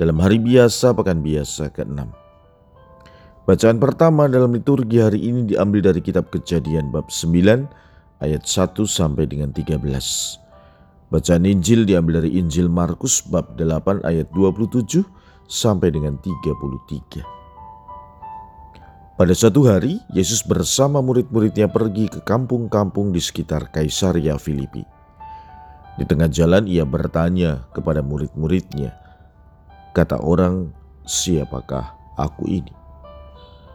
dalam hari biasa pekan biasa ke-6. Bacaan pertama dalam liturgi hari ini diambil dari kitab Kejadian bab 9 ayat 1 sampai dengan 13. Bacaan Injil diambil dari Injil Markus bab 8 ayat 27 sampai dengan 33. Pada suatu hari, Yesus bersama murid-muridnya pergi ke kampung-kampung di sekitar Kaisaria Filipi. Di tengah jalan ia bertanya kepada murid-muridnya, Kata orang, siapakah aku ini?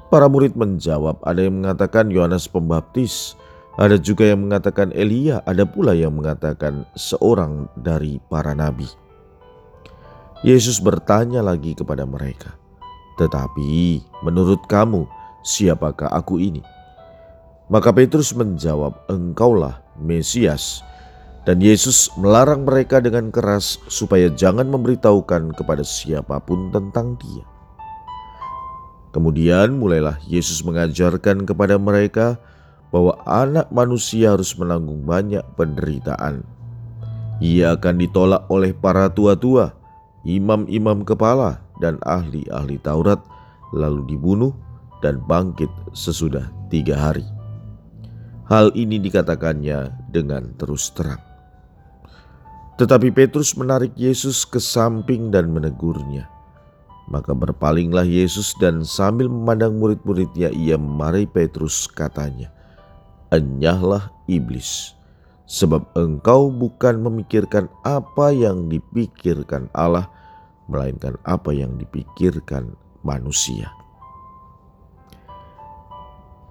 Para murid menjawab, ada yang mengatakan Yohanes Pembaptis, ada juga yang mengatakan Elia, ada pula yang mengatakan seorang dari para nabi. Yesus bertanya lagi kepada mereka, "Tetapi menurut kamu, siapakah aku ini?" Maka Petrus menjawab, "Engkaulah Mesias." Dan Yesus melarang mereka dengan keras supaya jangan memberitahukan kepada siapa pun tentang Dia. Kemudian mulailah Yesus mengajarkan kepada mereka bahwa Anak Manusia harus menanggung banyak penderitaan. Ia akan ditolak oleh para tua-tua, imam-imam kepala, dan ahli-ahli Taurat, lalu dibunuh dan bangkit sesudah tiga hari. Hal ini dikatakannya dengan terus terang. Tetapi Petrus menarik Yesus ke samping dan menegurnya. Maka berpalinglah Yesus dan sambil memandang murid-muridnya ia memarahi Petrus katanya, Enyahlah iblis, sebab engkau bukan memikirkan apa yang dipikirkan Allah, melainkan apa yang dipikirkan manusia.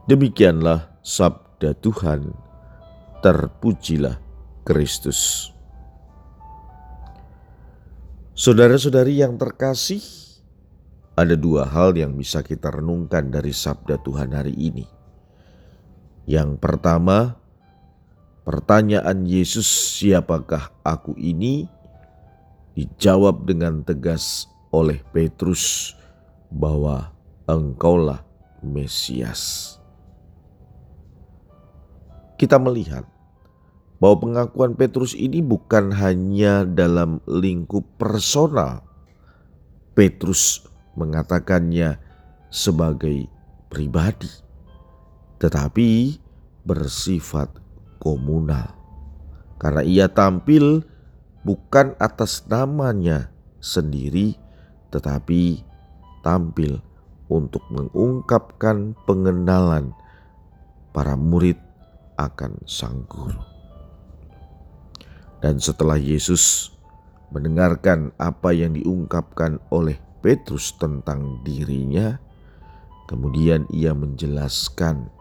Demikianlah sabda Tuhan, terpujilah Kristus. Saudara-saudari yang terkasih, ada dua hal yang bisa kita renungkan dari sabda Tuhan hari ini. Yang pertama, pertanyaan Yesus, "Siapakah aku ini?" dijawab dengan tegas oleh Petrus bahwa engkaulah Mesias. Kita melihat bahwa pengakuan Petrus ini bukan hanya dalam lingkup personal. Petrus mengatakannya sebagai pribadi, tetapi bersifat komunal. Karena ia tampil bukan atas namanya sendiri, tetapi tampil untuk mengungkapkan pengenalan para murid akan sang guru. Dan setelah Yesus mendengarkan apa yang diungkapkan oleh Petrus tentang dirinya, kemudian ia menjelaskan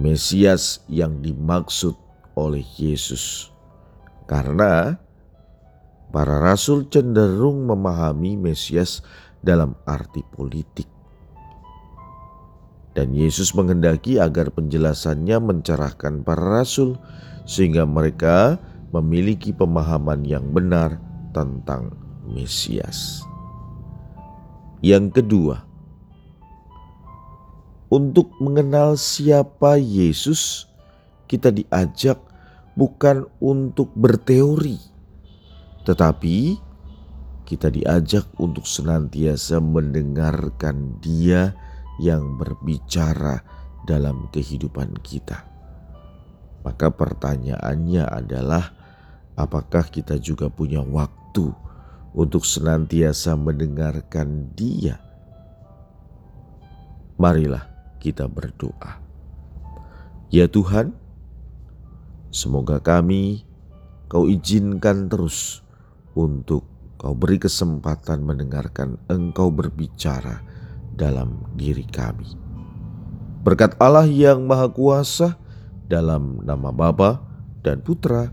Mesias yang dimaksud oleh Yesus. Karena para rasul cenderung memahami Mesias dalam arti politik. Dan Yesus menghendaki agar penjelasannya mencerahkan para rasul sehingga mereka memiliki pemahaman yang benar tentang Mesias. Yang kedua, untuk mengenal siapa Yesus, kita diajak bukan untuk berteori, tetapi kita diajak untuk senantiasa mendengarkan Dia yang berbicara dalam kehidupan kita. Maka pertanyaannya adalah, apakah kita juga punya waktu untuk senantiasa mendengarkan Dia? Marilah kita berdoa. Ya Tuhan, semoga kami Kau izinkan terus untuk Kau beri kesempatan mendengarkan Engkau berbicara dalam diri kami. Berkat Allah yang Maha Kuasa, dalam nama Bapa dan Putra